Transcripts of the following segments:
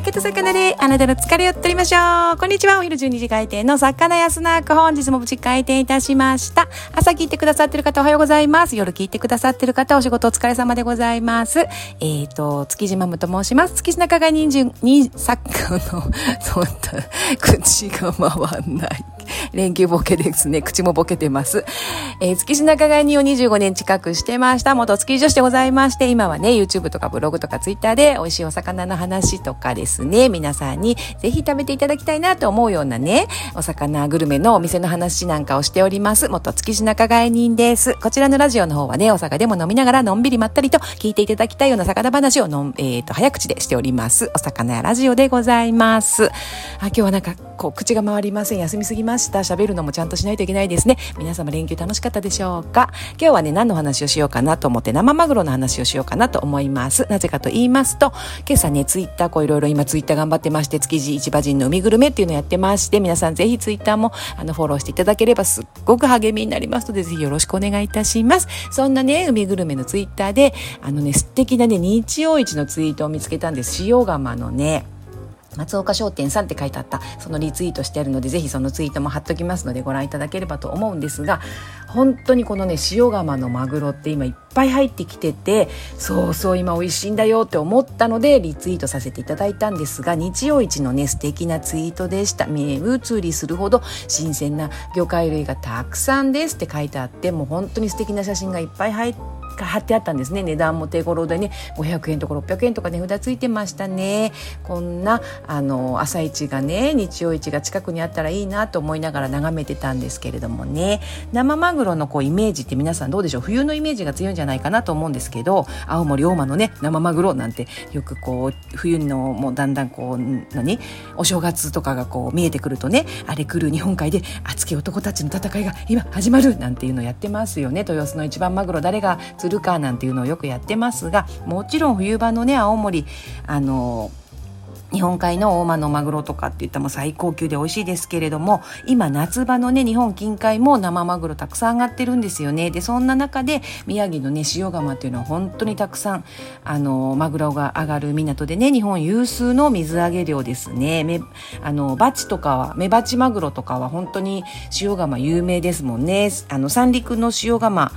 酒と魚であなたの疲れを取りましょう。こんにちは。お昼12時開店の魚屋スナック。本日も無事開店いたしました。朝聞いてくださってる方おはようございます。夜聞いてくださってる方お仕事お疲れ様でございます。えっ、ー、と、築地マムと申します。築地中川人参に、サッカーの、そんな、口が回んない。連休ボケですね。口もボケてます。えー、築地仲買人を25年近くしてました。元築地女子でございまして、今はね、YouTube とかブログとか Twitter で美味しいお魚の話とかですね、皆さんにぜひ食べていただきたいなと思うようなね、お魚グルメのお店の話なんかをしております。元築地仲買人です。こちらのラジオの方はね、お酒でも飲みながらのんびりまったりと聞いていただきたいような魚話をのん、えっ、ー、と、早口でしております。お魚やラジオでございます。あ、今日はなんか、こう、口が回りません。休みすぎました。喋るのもちゃんとしないといけないですね。皆様連休楽しかったでしょうか？今日はね、何の話をしようかなと思って生マグロの話をしようかなと思います。なぜかと言いますと、今朝ね、ツイッターこういろいろ今ツイッター頑張ってまして、築地市場人の海グルメっていうのやってまして、皆さんぜひツイッターもあのフォローしていただければすっごく励みになりますので、ぜひよろしくお願いいたします。そんなね、海グルメのツイッターで、あのね、素敵なね、日曜市のツイートを見つけたんです。塩釜のね、松岡商店さんって書いてあったそのリツイートしてあるのでぜひそのツイートも貼っときますのでご覧いただければと思うんですが本当にこのね塩釜のマグロって今いっぱい入ってきててそうそう今美味しいんだよって思ったのでリツイートさせていただいたんですが日曜市のね素敵なツイートでした。目移りするほど新鮮な魚介類がたくさんですって書いてあってもう本当に素敵な写真がいっぱい入って貼ってあったんですね。値段も手頃でね。500円とか600円とか値札ついてましたね。こんなあの朝市がね日曜市が近くにあったらいいなと思いながら眺めてたんですけれどもね。生マグロのこうイメージって皆さんどうでしょう？冬のイメージが強いんじゃないかなと思うんですけど青森大間のね生マグロなんてよくこう冬のもうだんだんこう何？お正月とかがこう見えてくるとねあれ来る日本海で熱き男たちの戦いが今始まるなんていうのやってますよね。豊洲の一番マグロ誰が釣るかなんていうのをよくやってますがもちろん冬場のね青森あの日本海の大間のマグロとかって言ったらも最高級で美味しいですけれども今夏場のね日本近海も生マグロたくさん上がってるんですよね。でそんな中で宮城のね塩釜っていうのは本当にたくさんあのマグロが上がる港でね日本有数の水揚げ量ですね。めあのバチとかはメバチマグロとかは本当に塩釜有名ですもんね。あの三陸の塩釜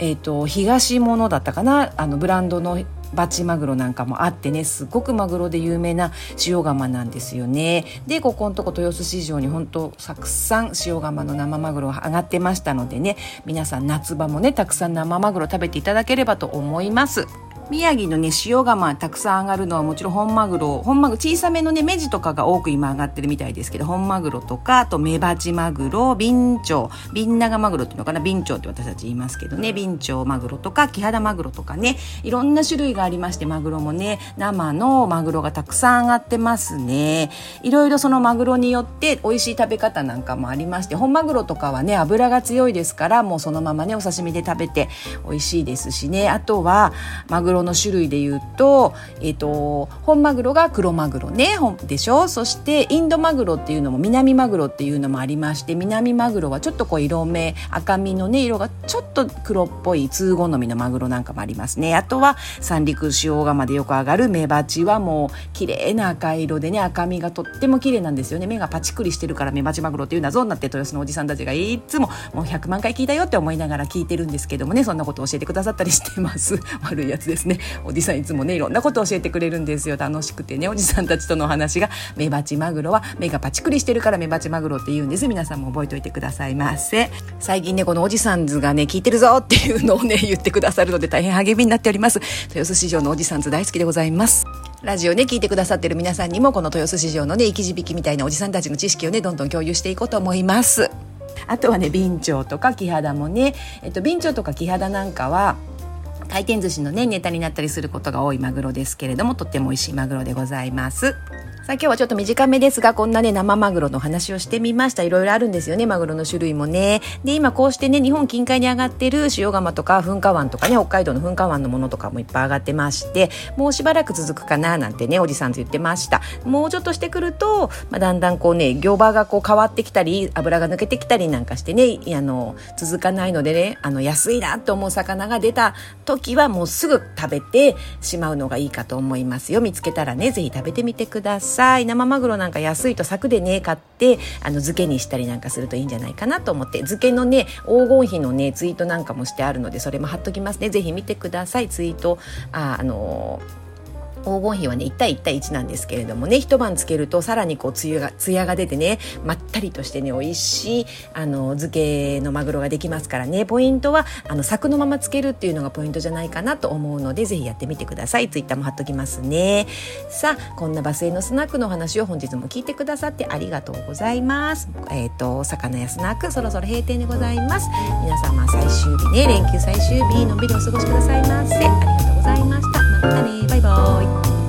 えーと、東物だったかな？あのブランドのバチマグロなんかもあってねすごくマグロで有名な塩釜なんですよねでここのとこ豊洲市場に本当たくさん塩釜の生マグロ上がってましたのでね皆さん夏場もねたくさん生マグロ食べていただければと思います。宮城のね塩釜たくさん上がるのはもちろん本マグロ。本マグロ小さめのねメジとかが多く今上がってるみたいですけど本マグロとかあとメバチマグロビンチョウ。ビンナガマグロっていうのかなビンチョウって私たち言いますけどね。ビンチョウマグロとかキハダマグロとかねいろんな種類がありましてマグロもね生のマグロがたくさん上がってますね。いろいろそのマグロによって美味しい食べ方なんかもありまして本マグロとかはね脂が強いですからもうそのままねお刺身で食べて美味しいですしね。あとはマグロの種類で言うと、えっ、ー、と、本マグロが黒マグロね、でしょ？そしてインドマグロっていうのも南マグロっていうのもありまして、南マグロはちょっとこう色目、赤身のね、色がちょっと黒っぽい通好みのマグロなんかもありますね。あとは三陸塩釜でよく上がるメバチはもう綺麗な赤色でね、赤身がとっても綺麗なんですよね。目がパチクリしてるからメバチマグロっていう名になって豊洲のおじさんたちがいつももう100万回聞いたよって思いながら聞いてるんですけどもね、そんなこと教えてくださったりしてます。悪いやつですね。おじさんいつもねいろんなことを教えてくれるんですよ。楽しくてねおじさんたちとのお話が。メバチマグロは目がパチクリしてるからメバチマグロって言うんです。皆さんも覚えておいてくださいませ。最近ねこのおじさん図がね聞いてるぞっていうのをね 言ってくださるので大変励みになっております。豊洲市場のおじさん図大好きでございます。ラジオね聞いてくださってる皆さんにもこの豊洲市場のね生き字引きみたいなおじさんたちの知識をねどんどん共有していこうと思います。あとはね備長とか木肌もね、えっと、備長とか木肌なんかは回転寿司のねネタになったりすることが多いマグロですけれどもとっても美味しいマグロでございますさあ今日はちょっと短めですが、こんなね、生マグロの話をしてみました。いろいろあるんですよね、マグロの種類もね。で、今こうしてね、日本近海に上がってる塩釜とか噴火湾とかね、北海道の噴火湾のものとかもいっぱい上がってまして、もうしばらく続くかな、なんてね、おじさんと言ってました。もうちょっとしてくると、まあ、だんだんこうね、魚場がこう変わってきたり、油が抜けてきたりなんかしてね、あの、続かないのでね、あの、安いなと思う魚が出た時はもうすぐ食べてしまうのがいいかと思いますよ。見つけたらね、ぜひ食べてみてください。生マグロなんか安いと柵でね買ってあの漬けにしたりなんかするといいんじゃないかなと思って漬けのね黄金比のねツイートなんかもしてあるのでそれも貼っときますねぜひ見てくださいツイートああのー黄金比はね1対1対1なんですけれどもね一晩つけるとさらにこうつゆが艶が出てねまったりとしてね美味しいあの漬けのマグロができますからね。ポイントはあの柵のままつけるっていうのがポイントじゃないかなと思うのでぜひやってみてください。ツイッターも貼っときますね。さあこんなバスへのスナックの話を本日も聞いてくださってありがとうございます。えっ、ー、と魚やスナックそろそろ閉店でございます。皆様最終日ね連休最終日のんびりお過ごしくださいませ。ありがとうございました。またねバイバイ